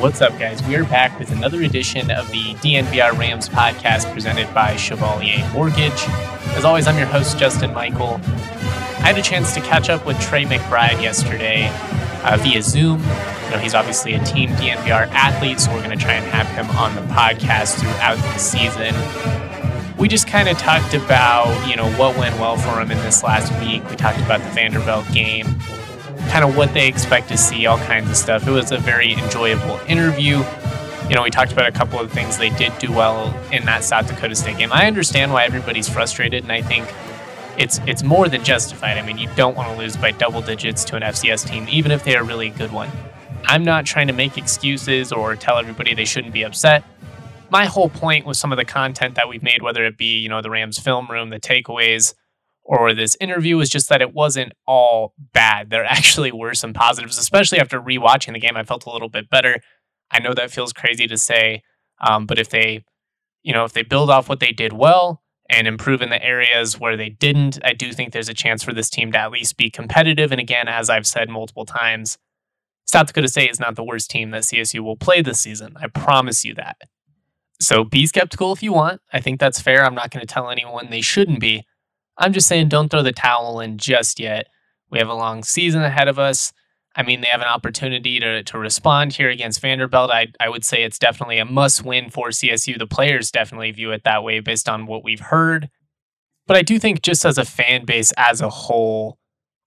What's up, guys? We are back with another edition of the DNVR Rams podcast presented by Chevalier Mortgage. As always, I'm your host, Justin Michael. I had a chance to catch up with Trey McBride yesterday uh, via Zoom. You know, he's obviously a team DNVR athlete, so we're going to try and have him on the podcast throughout the season. We just kind of talked about, you know, what went well for him in this last week. We talked about the Vanderbilt game, kind of what they expect to see, all kinds of stuff. It was a very enjoyable interview. You know, we talked about a couple of things they did do well in that South Dakota State game. I understand why everybody's frustrated, and I think it's it's more than justified. I mean, you don't want to lose by double digits to an FCS team, even if they are really a good one. I'm not trying to make excuses or tell everybody they shouldn't be upset. My whole point with some of the content that we've made, whether it be, you know, the Rams film room, the takeaways, or this interview, was just that it wasn't all bad. There actually were some positives, especially after rewatching the game. I felt a little bit better. I know that feels crazy to say, um, but if they, you know, if they build off what they did well, and improve in the areas where they didn't, I do think there's a chance for this team to at least be competitive. And again, as I've said multiple times, South Dakota State is not the worst team that CSU will play this season. I promise you that. So be skeptical if you want. I think that's fair. I'm not going to tell anyone they shouldn't be. I'm just saying don't throw the towel in just yet. We have a long season ahead of us. I mean, they have an opportunity to, to respond here against Vanderbilt. I, I would say it's definitely a must win for CSU. The players definitely view it that way based on what we've heard. But I do think, just as a fan base as a whole,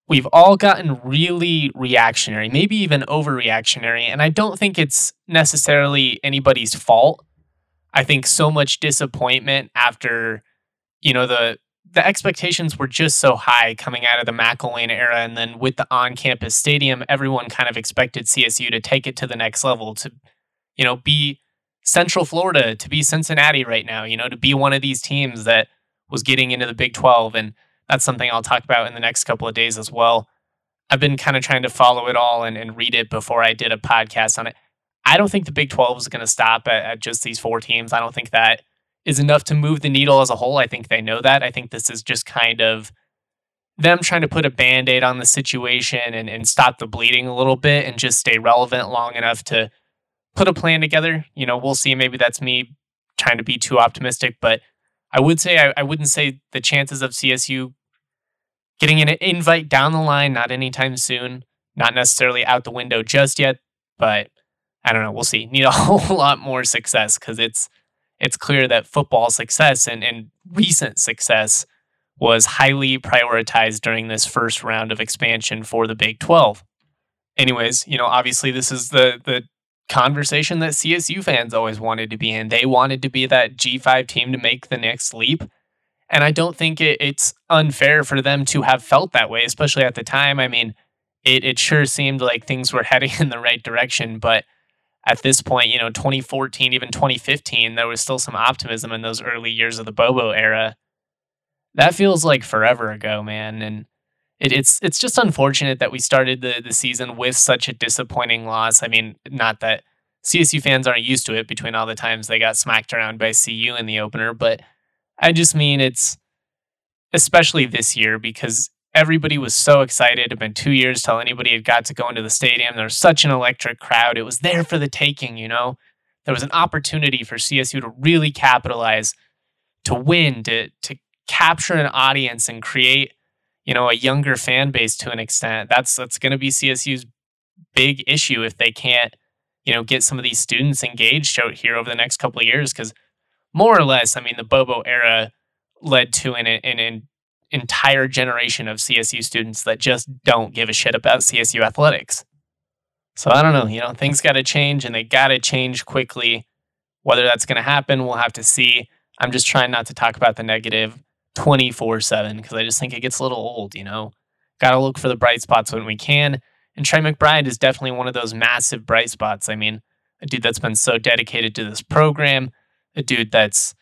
we've all gotten really reactionary, maybe even overreactionary. And I don't think it's necessarily anybody's fault. I think so much disappointment after, you know, the the expectations were just so high coming out of the McElwain era. And then with the on campus stadium, everyone kind of expected CSU to take it to the next level, to, you know, be Central Florida, to be Cincinnati right now, you know, to be one of these teams that was getting into the Big 12. And that's something I'll talk about in the next couple of days as well. I've been kind of trying to follow it all and, and read it before I did a podcast on it. I don't think the Big 12 is going to stop at, at just these four teams. I don't think that is enough to move the needle as a whole. I think they know that. I think this is just kind of them trying to put a band aid on the situation and, and stop the bleeding a little bit and just stay relevant long enough to put a plan together. You know, we'll see. Maybe that's me trying to be too optimistic, but I would say I, I wouldn't say the chances of CSU getting an invite down the line, not anytime soon, not necessarily out the window just yet, but I don't know. We'll see. Need a whole lot more success because it's it's clear that football success and, and recent success was highly prioritized during this first round of expansion for the Big 12. Anyways, you know, obviously this is the the conversation that CSU fans always wanted to be in. They wanted to be that G5 team to make the next leap. And I don't think it, it's unfair for them to have felt that way, especially at the time. I mean, it, it sure seemed like things were heading in the right direction, but at this point, you know, 2014, even 2015, there was still some optimism in those early years of the Bobo era. That feels like forever ago, man. And it, it's it's just unfortunate that we started the the season with such a disappointing loss. I mean, not that CSU fans aren't used to it between all the times they got smacked around by CU in the opener, but I just mean it's especially this year because everybody was so excited. It had been two years till anybody had got to go into the stadium. There was such an electric crowd. It was there for the taking, you know? There was an opportunity for CSU to really capitalize, to win, to to capture an audience and create, you know, a younger fan base to an extent. That's that's gonna be CSU's big issue if they can't, you know, get some of these students engaged out here over the next couple of years. Cause more or less, I mean, the Bobo era led to an, an, an entire generation of CSU students that just don't give a shit about CSU athletics. So I don't know, you know, things got to change and they got to change quickly. Whether that's going to happen, we'll have to see. I'm just trying not to talk about the negative 24 7 because I just think it gets a little old, you know? Got to look for the bright spots when we can. And Trey McBride is definitely one of those massive bright spots. I mean, a dude that's been so dedicated to this program, a dude that's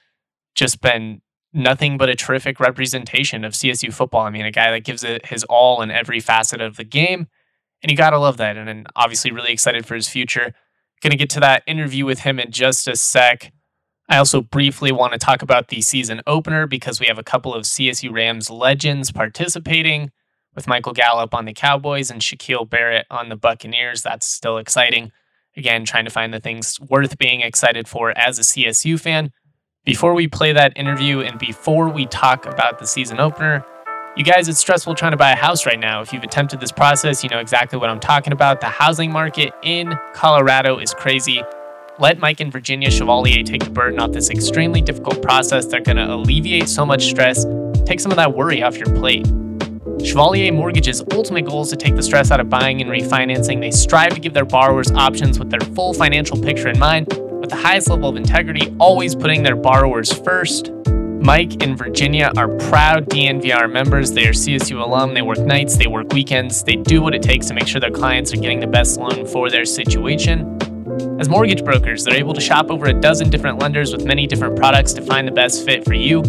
just been nothing but a terrific representation of CSU football. I mean, a guy that gives it his all in every facet of the game. And you got to love that. And, and obviously, really excited for his future. Going to get to that interview with him in just a sec. I also briefly want to talk about the season opener because we have a couple of CSU Rams legends participating with Michael Gallup on the Cowboys and Shaquille Barrett on the Buccaneers. That's still exciting. Again, trying to find the things worth being excited for as a CSU fan. Before we play that interview and before we talk about the season opener, you guys, it's stressful trying to buy a house right now. If you've attempted this process, you know exactly what I'm talking about. The housing market in Colorado is crazy. Let Mike and Virginia Chevalier take the burden off this extremely difficult process. They're going to alleviate so much stress, take some of that worry off your plate. Chevalier Mortgage's ultimate goal is to take the stress out of buying and refinancing. They strive to give their borrowers options with their full financial picture in mind, with the highest level of integrity, always putting their borrowers first. Mike and Virginia are proud DNVR members. They are CSU alum. They work nights, they work weekends. They do what it takes to make sure their clients are getting the best loan for their situation. As mortgage brokers, they're able to shop over a dozen different lenders with many different products to find the best fit for you.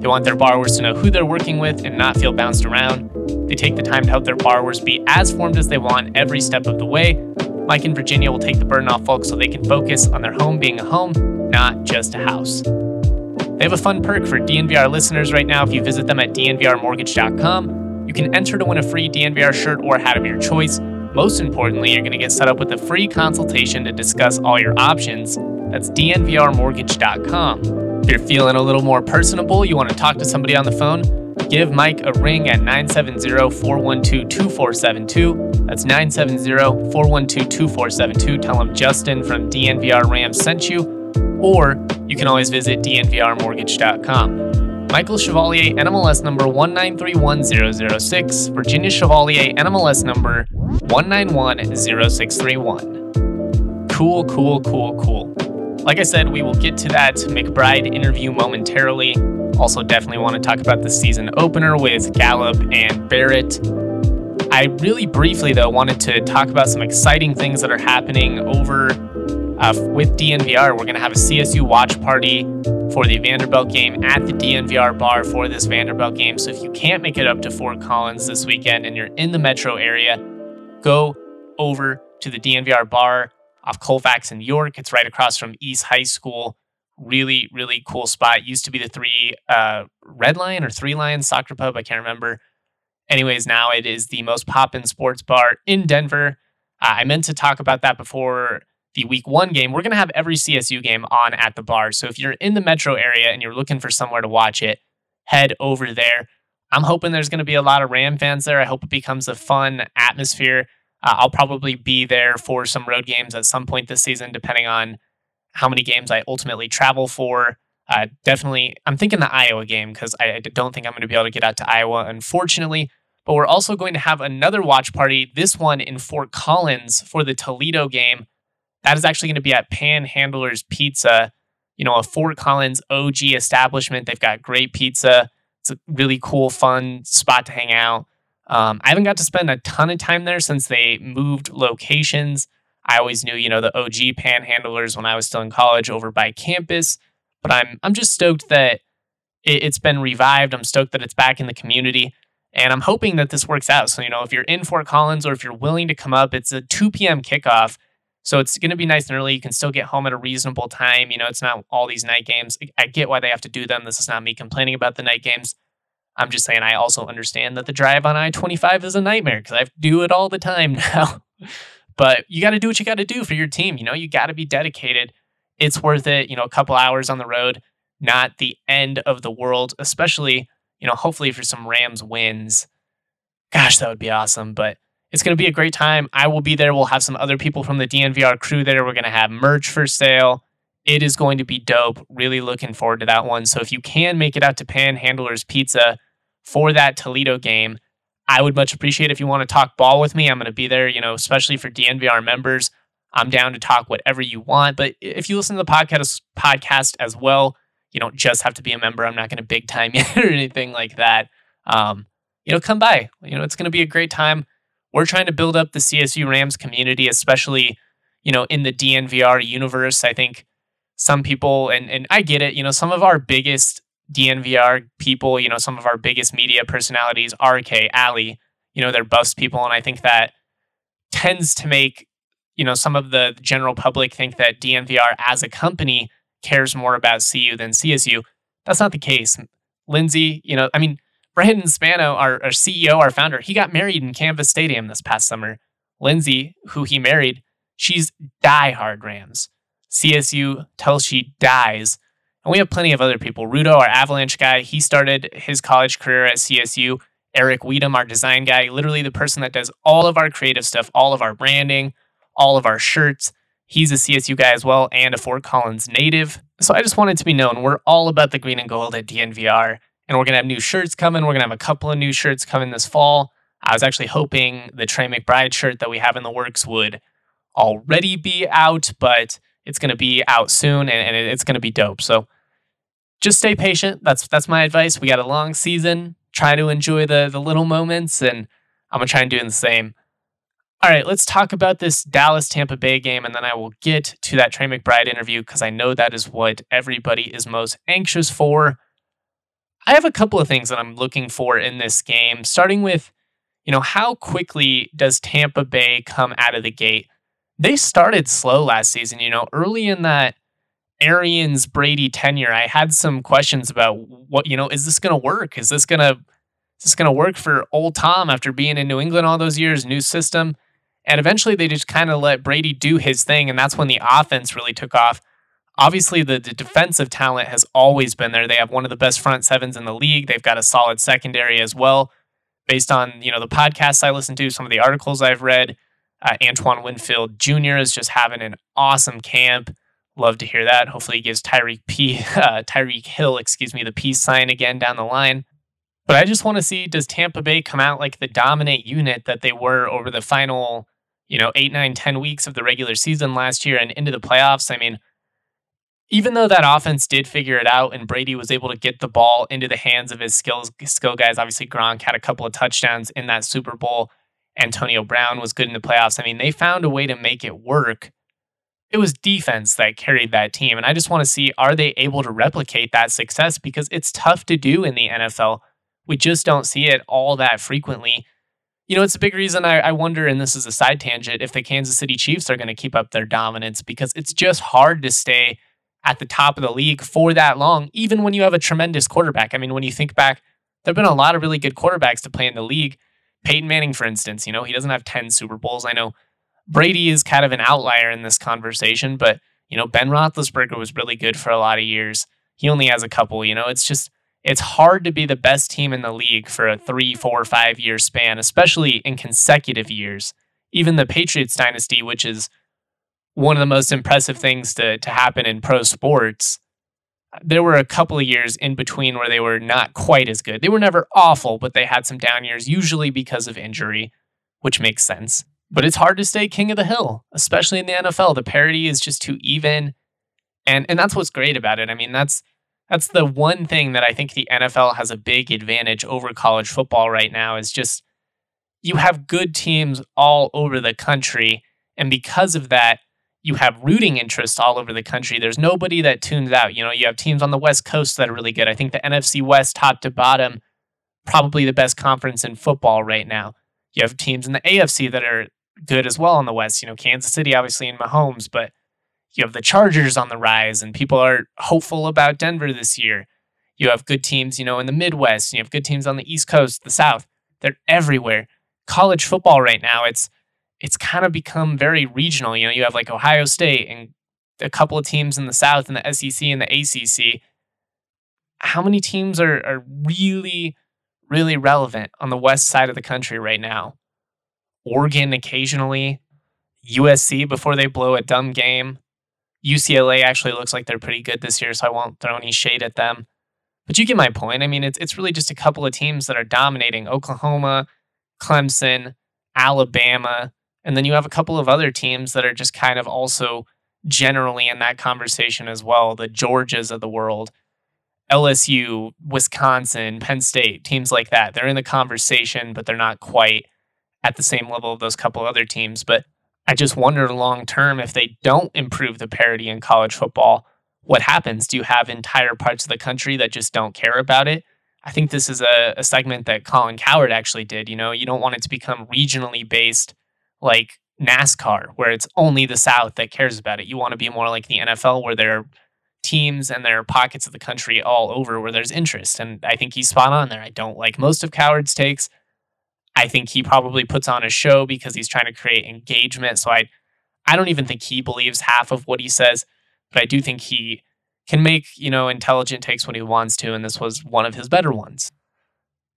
They want their borrowers to know who they're working with and not feel bounced around. They take the time to help their borrowers be as formed as they want every step of the way. Mike and Virginia will take the burden off folks so they can focus on their home being a home, not just a house. They have a fun perk for DNVR listeners right now. If you visit them at dnvrmortgage.com, you can enter to win a free DNVR shirt or hat of your choice. Most importantly, you're going to get set up with a free consultation to discuss all your options. That's dnvrmortgage.com. If you're feeling a little more personable, you want to talk to somebody on the phone, give Mike a ring at 970 412 2472. That's 970 412 2472. Tell him Justin from DNVR Rams sent you, or you can always visit dnvrmortgage.com. Michael Chevalier, NMLS number 1931006, Virginia Chevalier, NMLS number 1910631. Cool, cool, cool, cool. Like I said, we will get to that McBride interview momentarily. Also, definitely want to talk about the season opener with Gallup and Barrett. I really briefly, though, wanted to talk about some exciting things that are happening over uh, with DNVR. We're going to have a CSU watch party for the Vanderbilt game at the DNVR bar for this Vanderbilt game. So if you can't make it up to Fort Collins this weekend and you're in the metro area, go over to the DNVR bar off Colfax and York. It's right across from East High School. Really, really cool spot. Used to be the three uh, Red Lion or Three Lions soccer pub. I can't remember. Anyways, now it is the most poppin' sports bar in Denver. Uh, I meant to talk about that before the week one game. We're going to have every CSU game on at the bar. So if you're in the metro area and you're looking for somewhere to watch it, head over there. I'm hoping there's going to be a lot of Ram fans there. I hope it becomes a fun atmosphere. Uh, I'll probably be there for some road games at some point this season, depending on how many games I ultimately travel for. Uh, definitely, I'm thinking the Iowa game because I, I don't think I'm going to be able to get out to Iowa, unfortunately. But we're also going to have another watch party, this one in Fort Collins for the Toledo game. That is actually going to be at Panhandlers Pizza, you know, a Fort Collins OG establishment. They've got great pizza. It's a really cool, fun spot to hang out. Um, I haven't got to spend a ton of time there since they moved locations. I always knew, you know, the OG panhandlers when I was still in college over by campus, but I'm I'm just stoked that it, it's been revived. I'm stoked that it's back in the community, and I'm hoping that this works out. So, you know, if you're in Fort Collins or if you're willing to come up, it's a 2 p.m. kickoff. So it's going to be nice and early. You can still get home at a reasonable time. You know, it's not all these night games. I get why they have to do them. This is not me complaining about the night games. I'm just saying I also understand that the drive on I 25 is a nightmare because I do it all the time now. But you got to do what you got to do for your team. You know, you got to be dedicated. It's worth it. You know, a couple hours on the road, not the end of the world, especially, you know, hopefully for some Rams wins. Gosh, that would be awesome. But it's going to be a great time. I will be there. We'll have some other people from the DNVR crew there. We're going to have merch for sale. It is going to be dope. Really looking forward to that one. So if you can make it out to Panhandlers Pizza, for that Toledo game. I would much appreciate if you want to talk ball with me. I'm going to be there, you know, especially for DNVR members. I'm down to talk whatever you want. But if you listen to the podcast podcast as well, you don't just have to be a member. I'm not going to big time you or anything like that. Um, you know, come by. You know, it's going to be a great time. We're trying to build up the CSU Rams community, especially, you know, in the DNVR universe. I think some people, and and I get it. You know, some of our biggest DNVR people, you know, some of our biggest media personalities, RK, Ali, you know, they're Buffs people. And I think that tends to make, you know, some of the general public think that DNVR as a company cares more about CU than CSU. That's not the case. Lindsay, you know, I mean, Brandon Spano, our, our CEO, our founder, he got married in Canvas Stadium this past summer. Lindsay, who he married, She's diehard Rams. CSU till she dies. And we have plenty of other people. Rudo, our Avalanche guy, he started his college career at CSU. Eric Weedham, our design guy, literally the person that does all of our creative stuff, all of our branding, all of our shirts. He's a CSU guy as well and a Fort Collins native. So I just wanted to be known we're all about the green and gold at DNVR. And we're going to have new shirts coming. We're going to have a couple of new shirts coming this fall. I was actually hoping the Trey McBride shirt that we have in the works would already be out, but it's going to be out soon and, and it's going to be dope. So just stay patient. That's that's my advice. We got a long season. Try to enjoy the the little moments, and I'm gonna try and do the same. All right, let's talk about this Dallas Tampa Bay game, and then I will get to that Trey McBride interview because I know that is what everybody is most anxious for. I have a couple of things that I'm looking for in this game, starting with, you know, how quickly does Tampa Bay come out of the gate? They started slow last season, you know, early in that Arians Brady tenure, I had some questions about what, you know, is this going to work? Is this going to is this going to work for old Tom after being in New England all those years, new system? And eventually they just kind of let Brady do his thing. And that's when the offense really took off. Obviously, the, the defensive talent has always been there. They have one of the best front sevens in the league. They've got a solid secondary as well. Based on you know the podcasts I listen to, some of the articles I've read, uh, Antoine Winfield Jr. is just having an awesome camp. Love to hear that. Hopefully, he gives Tyreek P, uh, Tyreek Hill, excuse me, the peace sign again down the line. But I just want to see does Tampa Bay come out like the dominant unit that they were over the final you know, eight, nine, ten weeks of the regular season last year and into the playoffs. I mean, even though that offense did figure it out and Brady was able to get the ball into the hands of his skills skill guys, obviously Gronk had a couple of touchdowns in that Super Bowl. Antonio Brown was good in the playoffs. I mean, they found a way to make it work. It was defense that carried that team. And I just want to see are they able to replicate that success because it's tough to do in the NFL. We just don't see it all that frequently. You know, it's a big reason I, I wonder, and this is a side tangent, if the Kansas City Chiefs are going to keep up their dominance because it's just hard to stay at the top of the league for that long, even when you have a tremendous quarterback. I mean, when you think back, there have been a lot of really good quarterbacks to play in the league. Peyton Manning, for instance, you know, he doesn't have 10 Super Bowls. I know Brady is kind of an outlier in this conversation, but, you know, Ben Roethlisberger was really good for a lot of years. He only has a couple, you know, it's just it's hard to be the best team in the league for a three, four, five year span, especially in consecutive years. Even the Patriots dynasty, which is one of the most impressive things to, to happen in pro sports, there were a couple of years in between where they were not quite as good. They were never awful, but they had some down years, usually because of injury, which makes sense. But it's hard to stay king of the hill, especially in the NFL. The parity is just too even. And and that's what's great about it. I mean, that's that's the one thing that I think the NFL has a big advantage over college football right now is just you have good teams all over the country. And because of that, you have rooting interests all over the country. There's nobody that tunes out. You know, you have teams on the West Coast that are really good. I think the NFC West, top to bottom, probably the best conference in football right now. You have teams in the AFC that are good as well on the West. You know, Kansas City, obviously, in Mahomes, but you have the Chargers on the rise, and people are hopeful about Denver this year. You have good teams, you know, in the Midwest. You have good teams on the East Coast, the South. They're everywhere. College football right now, it's it's kind of become very regional. You know, you have like Ohio State and a couple of teams in the South and the SEC and the ACC. How many teams are are really, really relevant on the west side of the country right now? Oregon occasionally, USC before they blow a dumb game. UCLA actually looks like they're pretty good this year, so I won't throw any shade at them. But you get my point. I mean, it's it's really just a couple of teams that are dominating Oklahoma, Clemson, Alabama, and then you have a couple of other teams that are just kind of also generally in that conversation as well. The Georgias of the world, LSU, Wisconsin, Penn State, teams like that. They're in the conversation, but they're not quite at the same level of those couple other teams. But I just wonder long term if they don't improve the parity in college football, what happens? Do you have entire parts of the country that just don't care about it? I think this is a, a segment that Colin Cowherd actually did. You know, you don't want it to become regionally based like NASCAR, where it's only the South that cares about it. You want to be more like the NFL, where there are teams and there are pockets of the country all over where there's interest. And I think he's spot on there. I don't like most of Cowherd's takes. I think he probably puts on a show because he's trying to create engagement. So I I don't even think he believes half of what he says, but I do think he can make, you know, intelligent takes when he wants to, and this was one of his better ones.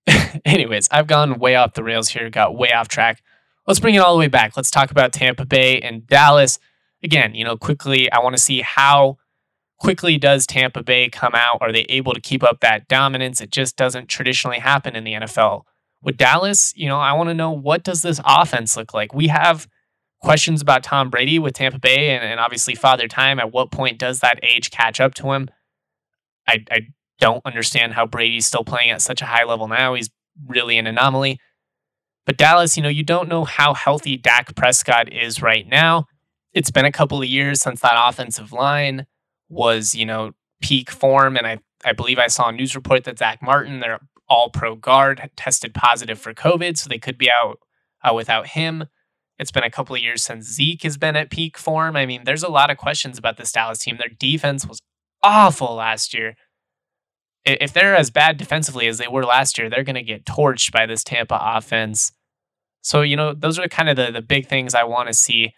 Anyways, I've gone way off the rails here, got way off track. Let's bring it all the way back. Let's talk about Tampa Bay and Dallas. Again, you know, quickly, I want to see how quickly does Tampa Bay come out? Are they able to keep up that dominance? It just doesn't traditionally happen in the NFL. With Dallas, you know, I want to know what does this offense look like? We have questions about Tom Brady with Tampa Bay and, and obviously Father Time. At what point does that age catch up to him? I, I don't understand how Brady's still playing at such a high level now. He's really an anomaly. But Dallas, you know, you don't know how healthy Dak Prescott is right now. It's been a couple of years since that offensive line was, you know, peak form. And I, I believe I saw a news report that Zack Martin, their all pro guard, tested positive for COVID. So they could be out uh, without him. It's been a couple of years since Zeke has been at peak form. I mean, there's a lot of questions about this Dallas team. Their defense was awful last year. If they're as bad defensively as they were last year, they're going to get torched by this Tampa offense. So, you know, those are kind of the, the big things I want to see.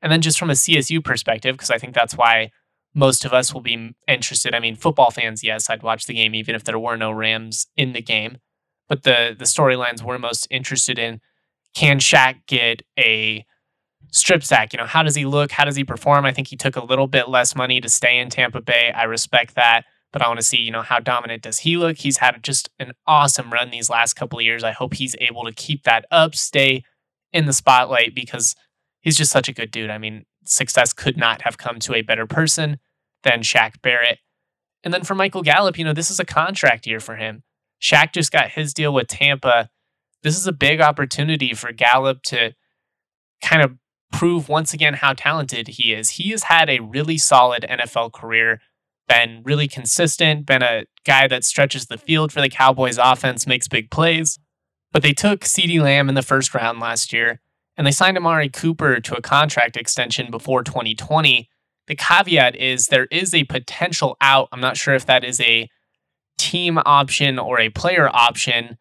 And then just from a CSU perspective, because I think that's why most of us will be interested. I mean, football fans, yes, I'd watch the game even if there were no Rams in the game. But the the storylines we're most interested in can Shaq get a strip sack? You know, how does he look? How does he perform? I think he took a little bit less money to stay in Tampa Bay. I respect that, but I want to see, you know, how dominant does he look? He's had just an awesome run these last couple of years. I hope he's able to keep that up, stay in the spotlight because he's just such a good dude. I mean, success could not have come to a better person than Shaq Barrett. And then for Michael Gallup, you know, this is a contract year for him. Shaq just got his deal with Tampa this is a big opportunity for Gallup to kind of prove once again how talented he is. He has had a really solid NFL career, been really consistent, been a guy that stretches the field for the Cowboys offense, makes big plays. But they took CeeDee Lamb in the first round last year, and they signed Amari Cooper to a contract extension before 2020. The caveat is there is a potential out. I'm not sure if that is a team option or a player option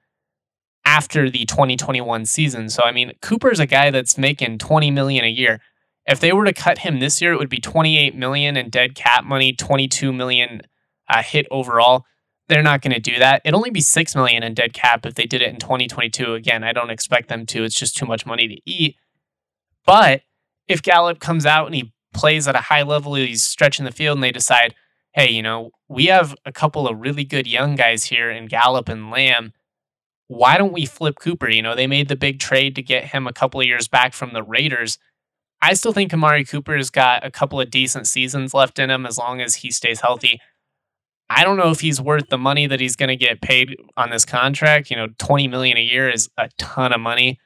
after the 2021 season. So I mean, Cooper's a guy that's making 20 million a year. If they were to cut him this year, it would be 28 million in dead cap money, 22 million uh, hit overall. They're not going to do that. It'd only be 6 million in dead cap if they did it in 2022. Again, I don't expect them to. It's just too much money to eat. But if Gallup comes out and he plays at a high level, he's stretching the field and they decide, hey, you know, we have a couple of really good young guys here in Gallup and Lamb why don't we flip Cooper? You know, they made the big trade to get him a couple of years back from the Raiders. I still think Amari Cooper's got a couple of decent seasons left in him as long as he stays healthy. I don't know if he's worth the money that he's going to get paid on this contract. You know, 20 million a year is a ton of money.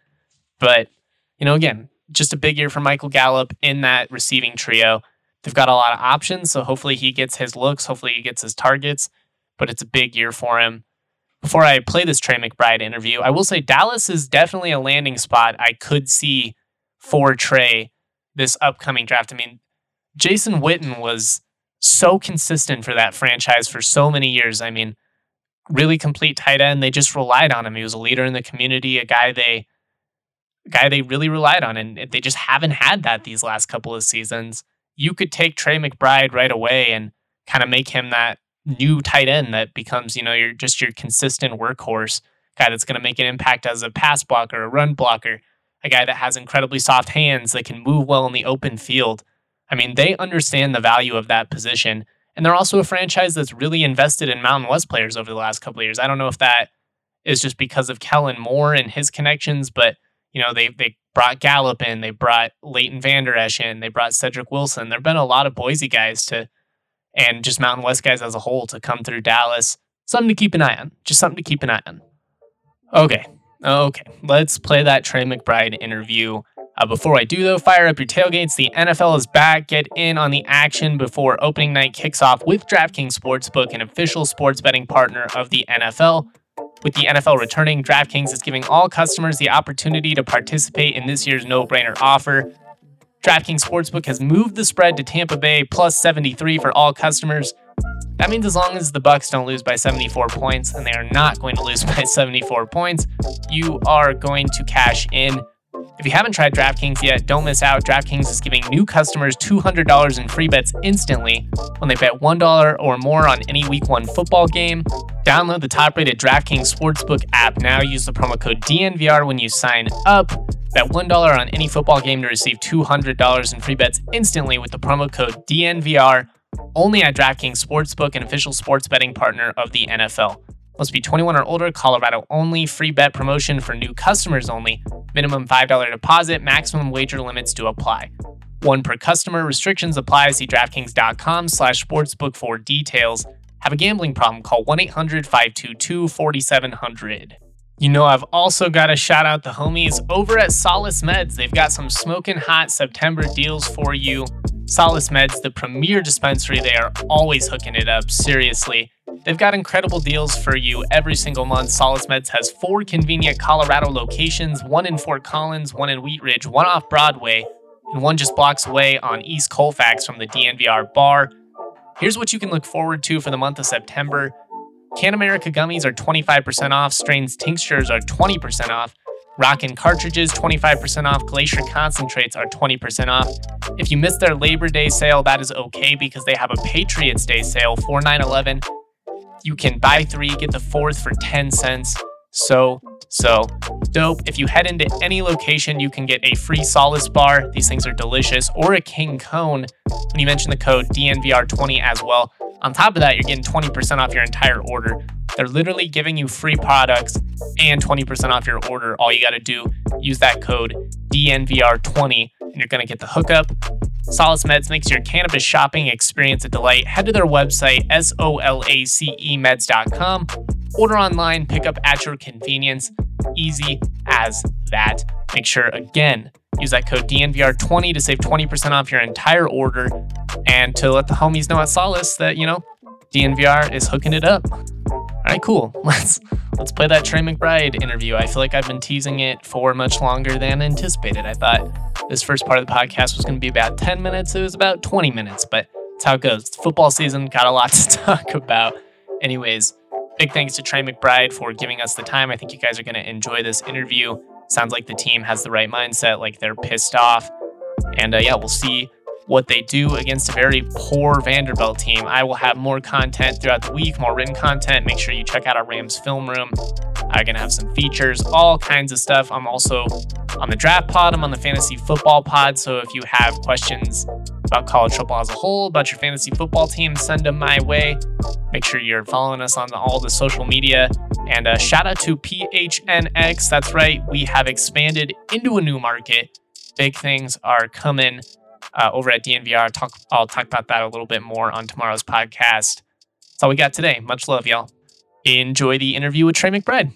But, you know, again, just a big year for Michael Gallup in that receiving trio. They've got a lot of options, so hopefully he gets his looks, hopefully he gets his targets, but it's a big year for him before I play this Trey McBride interview, I will say Dallas is definitely a landing spot I could see for Trey this upcoming draft. I mean, Jason Witten was so consistent for that franchise for so many years. I mean, really complete tight end. They just relied on him. He was a leader in the community, a guy they guy they really relied on and they just haven't had that these last couple of seasons. You could take Trey McBride right away and kind of make him that new tight end that becomes, you know, you're just your consistent workhorse guy that's going to make an impact as a pass blocker, a run blocker, a guy that has incredibly soft hands that can move well in the open field. I mean, they understand the value of that position. And they're also a franchise that's really invested in Mountain West players over the last couple of years. I don't know if that is just because of Kellen Moore and his connections, but you know, they they brought Gallup in, they brought Leighton Vander Esch in, they brought Cedric Wilson. There've been a lot of Boise guys to and just Mountain West guys as a whole to come through Dallas. Something to keep an eye on. Just something to keep an eye on. Okay. Okay. Let's play that Trey McBride interview. Uh, before I do, though, fire up your tailgates. The NFL is back. Get in on the action before opening night kicks off with DraftKings Sportsbook, an official sports betting partner of the NFL. With the NFL returning, DraftKings is giving all customers the opportunity to participate in this year's no brainer offer. DraftKings Sportsbook has moved the spread to Tampa Bay plus 73 for all customers. That means as long as the Bucks don't lose by 74 points, and they are not going to lose by 74 points, you are going to cash in If you haven't tried DraftKings yet, don't miss out. DraftKings is giving new customers $200 in free bets instantly when they bet $1 or more on any week one football game. Download the top rated DraftKings Sportsbook app now. Use the promo code DNVR when you sign up. Bet $1 on any football game to receive $200 in free bets instantly with the promo code DNVR only at DraftKings Sportsbook, an official sports betting partner of the NFL. Must be 21 or older, Colorado only, free bet promotion for new customers only, minimum $5 deposit, maximum wager limits to apply. One per customer, restrictions apply. See DraftKings.com slash sportsbook for details. Have a gambling problem, call 1-800-522-4700. You know, I've also got to shout out the homies over at Solace Meds. They've got some smoking hot September deals for you. Solace Meds, the premier dispensary, they are always hooking it up, seriously. They've got incredible deals for you every single month. Solace Meds has four convenient Colorado locations one in Fort Collins, one in Wheat Ridge, one off Broadway, and one just blocks away on East Colfax from the DNVR bar. Here's what you can look forward to for the month of September. Can America gummies are 25% off, strains tinctures are 20% off, Rockin' cartridges 25% off, Glacier concentrates are 20% off. If you missed their Labor Day sale, that is okay because they have a Patriots Day sale for 9 11. You can buy three, get the fourth for 10 cents. So, so dope. If you head into any location, you can get a free Solace bar. These things are delicious, or a King Cone when you mention the code DNVR20 as well. On top of that, you're getting 20% off your entire order. They're literally giving you free products and 20% off your order. All you got to do, use that code DNVR20 and you're going to get the hookup. Solace Meds makes your cannabis shopping experience a delight. Head to their website, solacemeds.com. Order online, pick up at your convenience. Easy as that. Make sure, again, use that code DNVR20 to save 20% off your entire order and to let the homies know at Solace that, you know, DNVR is hooking it up. All right, cool. Let's let's play that Trey McBride interview. I feel like I've been teasing it for much longer than anticipated. I thought this first part of the podcast was going to be about 10 minutes. It was about 20 minutes, but it's how it goes. It's football season, got a lot to talk about. Anyways, big thanks to Trey McBride for giving us the time. I think you guys are going to enjoy this interview. Sounds like the team has the right mindset, like they're pissed off. And uh, yeah, we'll see what they do against a very poor Vanderbilt team. I will have more content throughout the week, more written content. Make sure you check out our Rams film room. I'm going to have some features, all kinds of stuff. I'm also on the draft pod, I'm on the fantasy football pod. So if you have questions about college football as a whole, about your fantasy football team, send them my way. Make sure you're following us on all the social media. And uh, shout out to PHNX. That's right, we have expanded into a new market. Big things are coming uh, over at DNVR. Talk, I'll talk about that a little bit more on tomorrow's podcast. That's all we got today. Much love, y'all. Enjoy the interview with Trey McBride.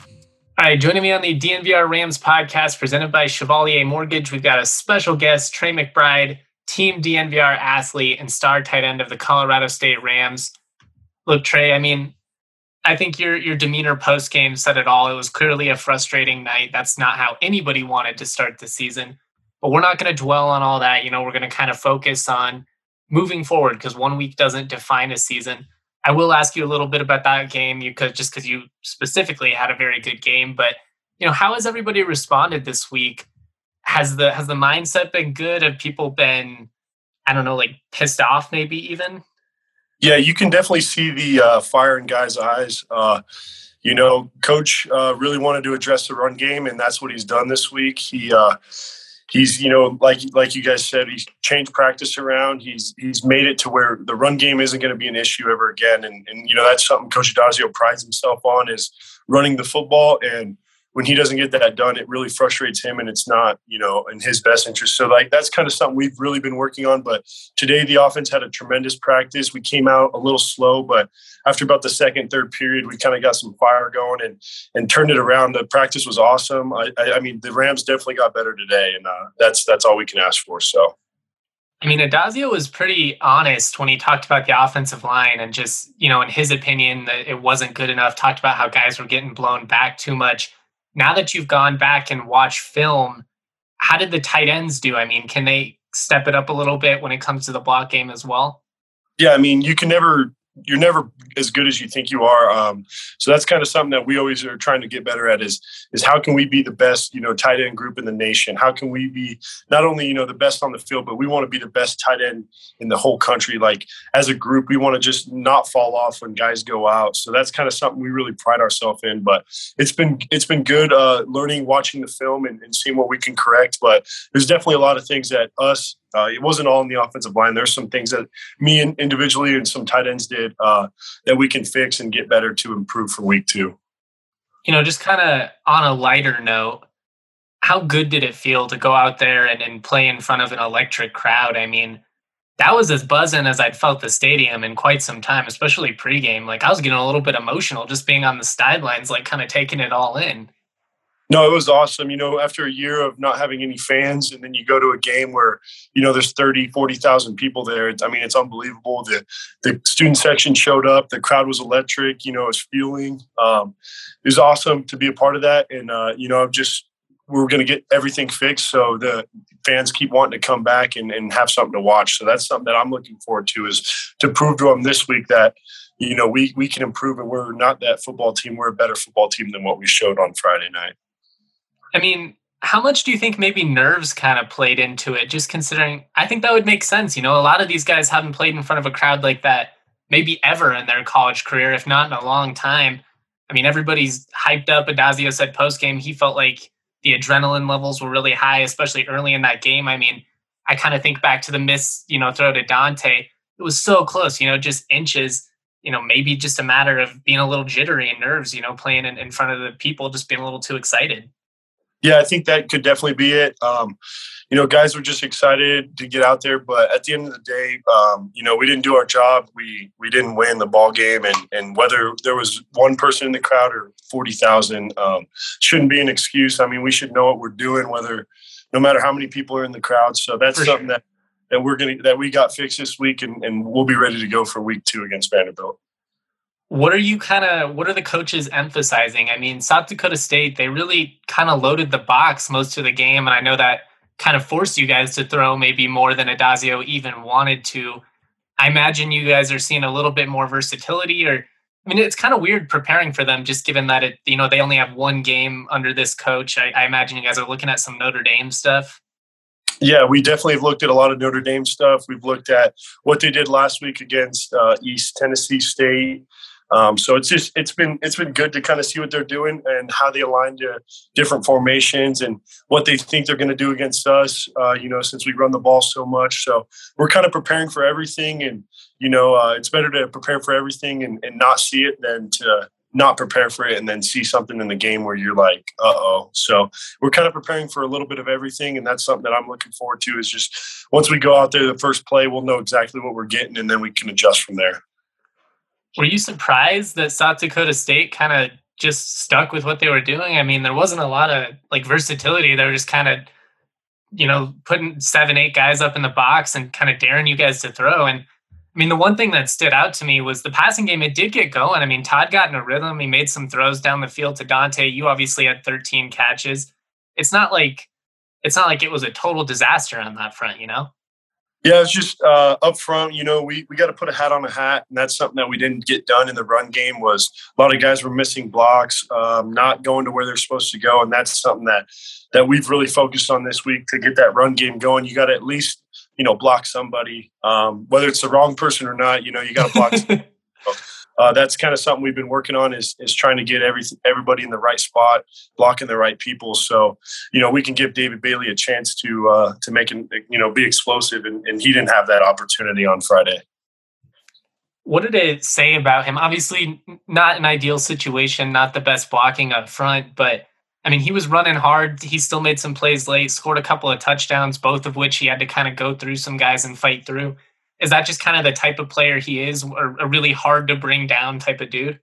All right, joining me on the DNVR Rams podcast presented by Chevalier Mortgage, we've got a special guest, Trey McBride, Team DNVR athlete and star tight end of the Colorado State Rams. Look, Trey, I mean, I think your your demeanor post game said it all. It was clearly a frustrating night. That's not how anybody wanted to start the season. But we're not going to dwell on all that. You know, we're going to kind of focus on moving forward because one week doesn't define a season. I will ask you a little bit about that game. You could just because you specifically had a very good game, but you know, how has everybody responded this week? Has the has the mindset been good? Have people been, I don't know, like pissed off maybe even? Yeah, you can definitely see the uh, fire in guys' eyes. Uh, you know, coach uh, really wanted to address the run game, and that's what he's done this week. He uh, he's you know like like you guys said he's changed practice around he's he's made it to where the run game isn't going to be an issue ever again and and you know that's something coach Addazio prides himself on is running the football and when he doesn't get that done, it really frustrates him and it's not, you know, in his best interest. So like that's kind of something we've really been working on. But today the offense had a tremendous practice. We came out a little slow, but after about the second, third period, we kind of got some fire going and and turned it around. The practice was awesome. I, I, I mean, the Rams definitely got better today, and uh, that's that's all we can ask for. So. I mean, Addazio was pretty honest when he talked about the offensive line and just, you know, in his opinion, that it wasn't good enough. Talked about how guys were getting blown back too much now that you've gone back and watched film, how did the tight ends do? I mean, can they step it up a little bit when it comes to the block game as well? Yeah, I mean, you can never you're never as good as you think you are. Um, so that's kind of something that we always are trying to get better at is is how can we be the best you know tight end group in the nation? How can we be not only you know the best on the field, but we want to be the best tight end in the whole country. Like as a group, we want to just not fall off when guys go out. So that's kind of something we really pride ourselves in. But it's been it's been good uh, learning, watching the film, and, and seeing what we can correct. But there's definitely a lot of things that us uh, it wasn't all in the offensive line. There's some things that me individually and some tight ends did uh, that we can fix and get better to improve for week two. You know, just kind of on a lighter note, how good did it feel to go out there and, and play in front of an electric crowd? I mean, that was as buzzing as I'd felt the stadium in quite some time, especially pregame. Like I was getting a little bit emotional just being on the sidelines, like kind of taking it all in. No, it was awesome. You know, after a year of not having any fans, and then you go to a game where, you know, there's 30, 40,000 people there. It's, I mean, it's unbelievable. The the student section showed up. The crowd was electric. You know, it was fueling. Um, it was awesome to be a part of that. And, uh, you know, I'm just we're going to get everything fixed so the fans keep wanting to come back and, and have something to watch. So that's something that I'm looking forward to is to prove to them this week that, you know, we, we can improve and we're not that football team. We're a better football team than what we showed on Friday night. I mean, how much do you think maybe nerves kind of played into it? Just considering, I think that would make sense. You know, a lot of these guys haven't played in front of a crowd like that maybe ever in their college career, if not in a long time. I mean, everybody's hyped up. Addazio said post game he felt like the adrenaline levels were really high, especially early in that game. I mean, I kind of think back to the miss, you know, throw to Dante. It was so close, you know, just inches. You know, maybe just a matter of being a little jittery and nerves. You know, playing in, in front of the people, just being a little too excited. Yeah, I think that could definitely be it. Um, you know, guys were just excited to get out there, but at the end of the day, um, you know, we didn't do our job. We we didn't win the ball game, and and whether there was one person in the crowd or forty thousand um, shouldn't be an excuse. I mean, we should know what we're doing, whether no matter how many people are in the crowd. So that's for something sure. that that we're gonna that we got fixed this week, and, and we'll be ready to go for week two against Vanderbilt. What are you kind of what are the coaches emphasizing? I mean, South Dakota State, they really kind of loaded the box most of the game. And I know that kind of forced you guys to throw maybe more than Addazio even wanted to. I imagine you guys are seeing a little bit more versatility or I mean, it's kind of weird preparing for them, just given that it, you know, they only have one game under this coach. I, I, imagine you guys are looking at some Notre Dame stuff. Yeah, we definitely have looked at a lot of Notre Dame stuff. We've looked at what they did last week against uh, East Tennessee State. Um, so it's just it's been it's been good to kind of see what they're doing and how they align to different formations and what they think they're going to do against us. Uh, you know, since we run the ball so much, so we're kind of preparing for everything. And you know, uh, it's better to prepare for everything and, and not see it than to not prepare for it and then see something in the game where you're like, uh oh. So we're kind of preparing for a little bit of everything. And that's something that I'm looking forward to is just once we go out there, the first play, we'll know exactly what we're getting and then we can adjust from there. Were you surprised that South Dakota State kind of just stuck with what they were doing? I mean, there wasn't a lot of like versatility. They were just kind of, you know, putting seven, eight guys up in the box and kind of daring you guys to throw. And I mean, the one thing that stood out to me was the passing game. It did get going. I mean, Todd got in a rhythm. He made some throws down the field to Dante. You obviously had 13 catches. It's not like it's not like it was a total disaster on that front, you know? Yeah, it's just uh, up front. You know, we we got to put a hat on a hat, and that's something that we didn't get done in the run game. Was a lot of guys were missing blocks, um, not going to where they're supposed to go, and that's something that that we've really focused on this week to get that run game going. You got to at least you know block somebody, um, whether it's the wrong person or not. You know, you got to block. uh, that's kind of something we've been working on is is trying to get every everybody in the right spot, blocking the right people. So you know we can give David Bailey a chance to uh, to make it you know be explosive, and, and he didn't have that opportunity on Friday. What did it say about him? Obviously, not an ideal situation, not the best blocking up front, but I mean, he was running hard. He still made some plays late, scored a couple of touchdowns, both of which he had to kind of go through some guys and fight through is that just kind of the type of player he is, or a really hard to bring down type of dude?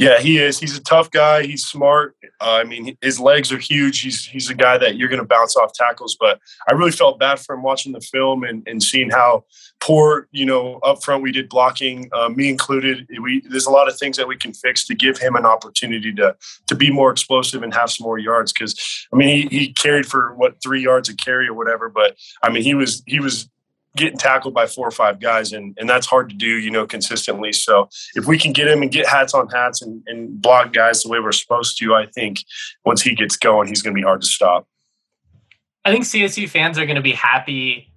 Yeah, he is. He's a tough guy. He's smart. Uh, I mean, his legs are huge. He's he's a guy that you're going to bounce off tackles. But I really felt bad for him watching the film and, and seeing how poor, you know, up front we did blocking, uh, me included. We there's a lot of things that we can fix to give him an opportunity to to be more explosive and have some more yards. Because I mean, he, he carried for what three yards a carry or whatever. But I mean, he was he was getting tackled by four or five guys, and and that's hard to do, you know, consistently. So if we can get him and get hats on hats and, and block guys the way we're supposed to, I think once he gets going, he's going to be hard to stop. I think CSU fans are going to be happy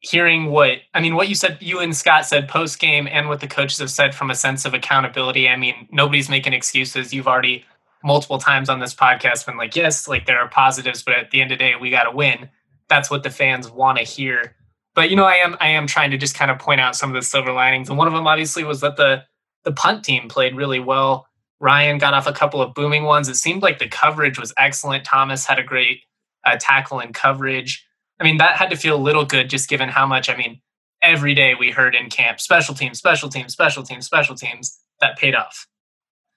hearing what I mean, what you said, you and Scott said post game, and what the coaches have said from a sense of accountability. I mean, nobody's making excuses. You've already multiple times on this podcast been like, yes, like there are positives, but at the end of the day, we got to win. That's what the fans want to hear. But you know, I am I am trying to just kind of point out some of the silver linings, and one of them obviously was that the the punt team played really well. Ryan got off a couple of booming ones. It seemed like the coverage was excellent. Thomas had a great uh, tackle and coverage. I mean, that had to feel a little good just given how much, I mean, every day we heard in camp special teams, special teams, special teams, special teams that paid off.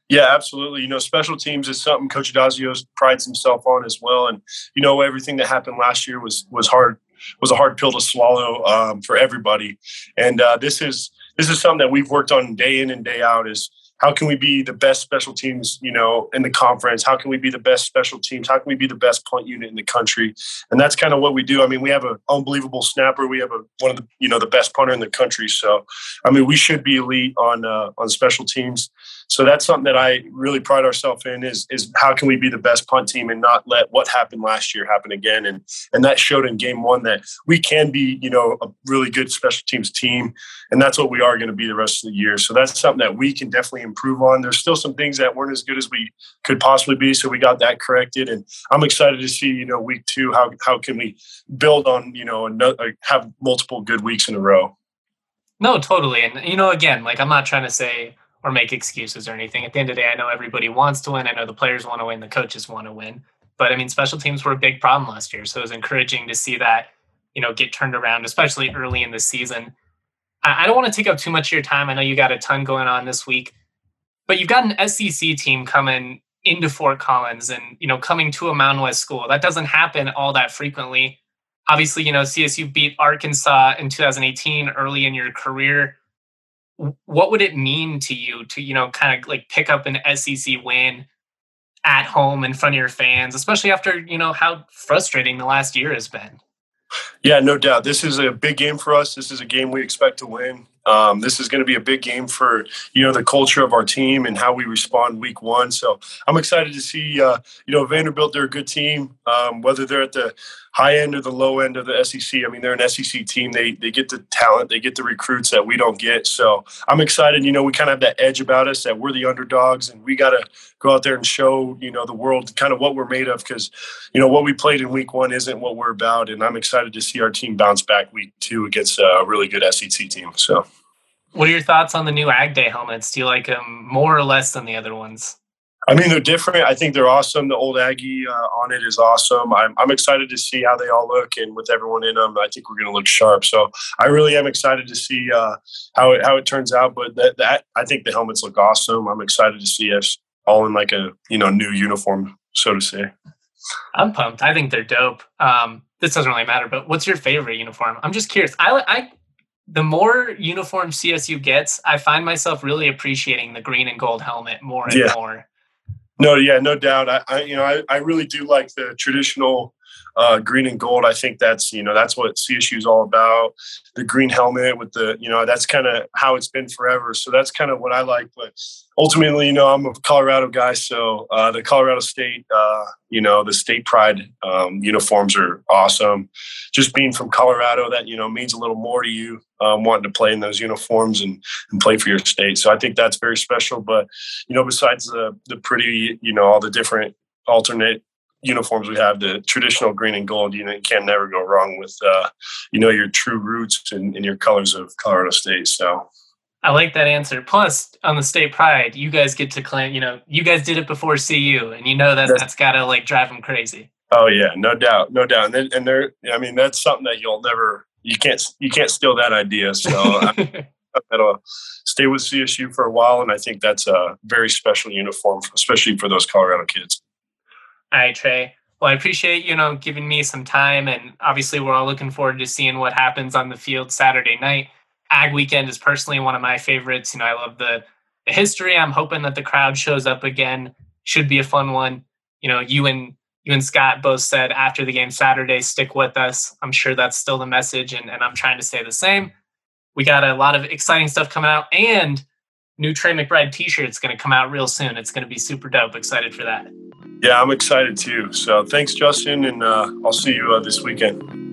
Yeah, absolutely. You know, special teams is something Coach Addazio prides himself on as well. And you know, everything that happened last year was was hard was a hard pill to swallow um, for everybody. And uh, this is this is something that we've worked on day in and day out. Is how can we be the best special teams, you know, in the conference? How can we be the best special teams? How can we be the best punt unit in the country? And that's kind of what we do. I mean, we have an unbelievable snapper. We have a one of the you know the best punter in the country. So, I mean, we should be elite on uh, on special teams. So that's something that I really pride ourselves in is is how can we be the best punt team and not let what happened last year happen again? And and that showed in game one that we can be you know a really good special teams team, and that's what we are going to be the rest of the year. So that's something that we can definitely improve on. There's still some things that weren't as good as we could possibly be, so we got that corrected. And I'm excited to see you know week two how how can we build on you know another, uh, have multiple good weeks in a row. No, totally. And you know, again, like I'm not trying to say or make excuses or anything. At the end of the day, I know everybody wants to win. I know the players want to win, the coaches want to win. But I mean, special teams were a big problem last year. So it was encouraging to see that, you know, get turned around, especially early in the season. I don't want to take up too much of your time. I know you got a ton going on this week, but you've got an SEC team coming into Fort Collins and, you know, coming to a Mountain West school. That doesn't happen all that frequently. Obviously, you know, CSU beat Arkansas in 2018 early in your career what would it mean to you to you know kind of like pick up an SEC win at home in front of your fans, especially after you know how frustrating the last year has been? Yeah, no doubt. This is a big game for us. This is a game we expect to win. Um, this is going to be a big game for you know the culture of our team and how we respond week one. So I'm excited to see uh, you know Vanderbilt. They're a good team. Um, whether they're at the high end or the low end of the SEC. I mean, they're an SEC team. They they get the talent, they get the recruits that we don't get. So I'm excited. You know, we kind of have that edge about us that we're the underdogs, and we got to go out there and show you know the world kind of what we're made of because you know what we played in week one isn't what we're about. And I'm excited to see our team bounce back week two against a really good SEC team. So. What are your thoughts on the new Ag Day helmets? Do you like them more or less than the other ones? I mean, they're different. I think they're awesome. The old Aggie uh, on it is awesome. I'm, I'm excited to see how they all look, and with everyone in them, I think we're going to look sharp. So I really am excited to see uh, how it how it turns out. But that, that I think the helmets look awesome. I'm excited to see us all in like a you know new uniform, so to say. I'm pumped. I think they're dope. Um, this doesn't really matter, but what's your favorite uniform? I'm just curious. I I the more uniform CSU gets, I find myself really appreciating the green and gold helmet more and yeah. more. No, yeah, no doubt. I, I you know, I, I really do like the traditional uh, green and gold. I think that's you know that's what CSU is all about. The green helmet with the you know that's kind of how it's been forever. So that's kind of what I like. But ultimately, you know, I'm a Colorado guy, so uh, the Colorado State, uh, you know, the state pride um, uniforms are awesome. Just being from Colorado, that you know means a little more to you, um, wanting to play in those uniforms and and play for your state. So I think that's very special. But you know, besides the the pretty, you know, all the different alternate uniforms we have, the traditional green and gold, you know, you can never go wrong with, uh, you know, your true roots and, and your colors of Colorado State. So. I like that answer. Plus, on the state pride, you guys get to claim. You know, you guys did it before CU, and you know that that's, that's got to like drive them crazy. Oh yeah, no doubt, no doubt. And, and they're, I mean, that's something that you'll never, you can't, you can't steal that idea. So that'll stay with CSU for a while, and I think that's a very special uniform, especially for those Colorado kids. All right, Trey. Well, I appreciate you know giving me some time, and obviously we're all looking forward to seeing what happens on the field Saturday night. Ag Weekend is personally one of my favorites. You know, I love the the history. I'm hoping that the crowd shows up again. Should be a fun one. You know, you and you and Scott both said after the game Saturday, stick with us. I'm sure that's still the message, and, and I'm trying to say the same. We got a lot of exciting stuff coming out, and new Trey McBride t-shirt's going to come out real soon. It's going to be super dope. Excited for that. Yeah, I'm excited too. So thanks, Justin, and uh, I'll see you uh, this weekend.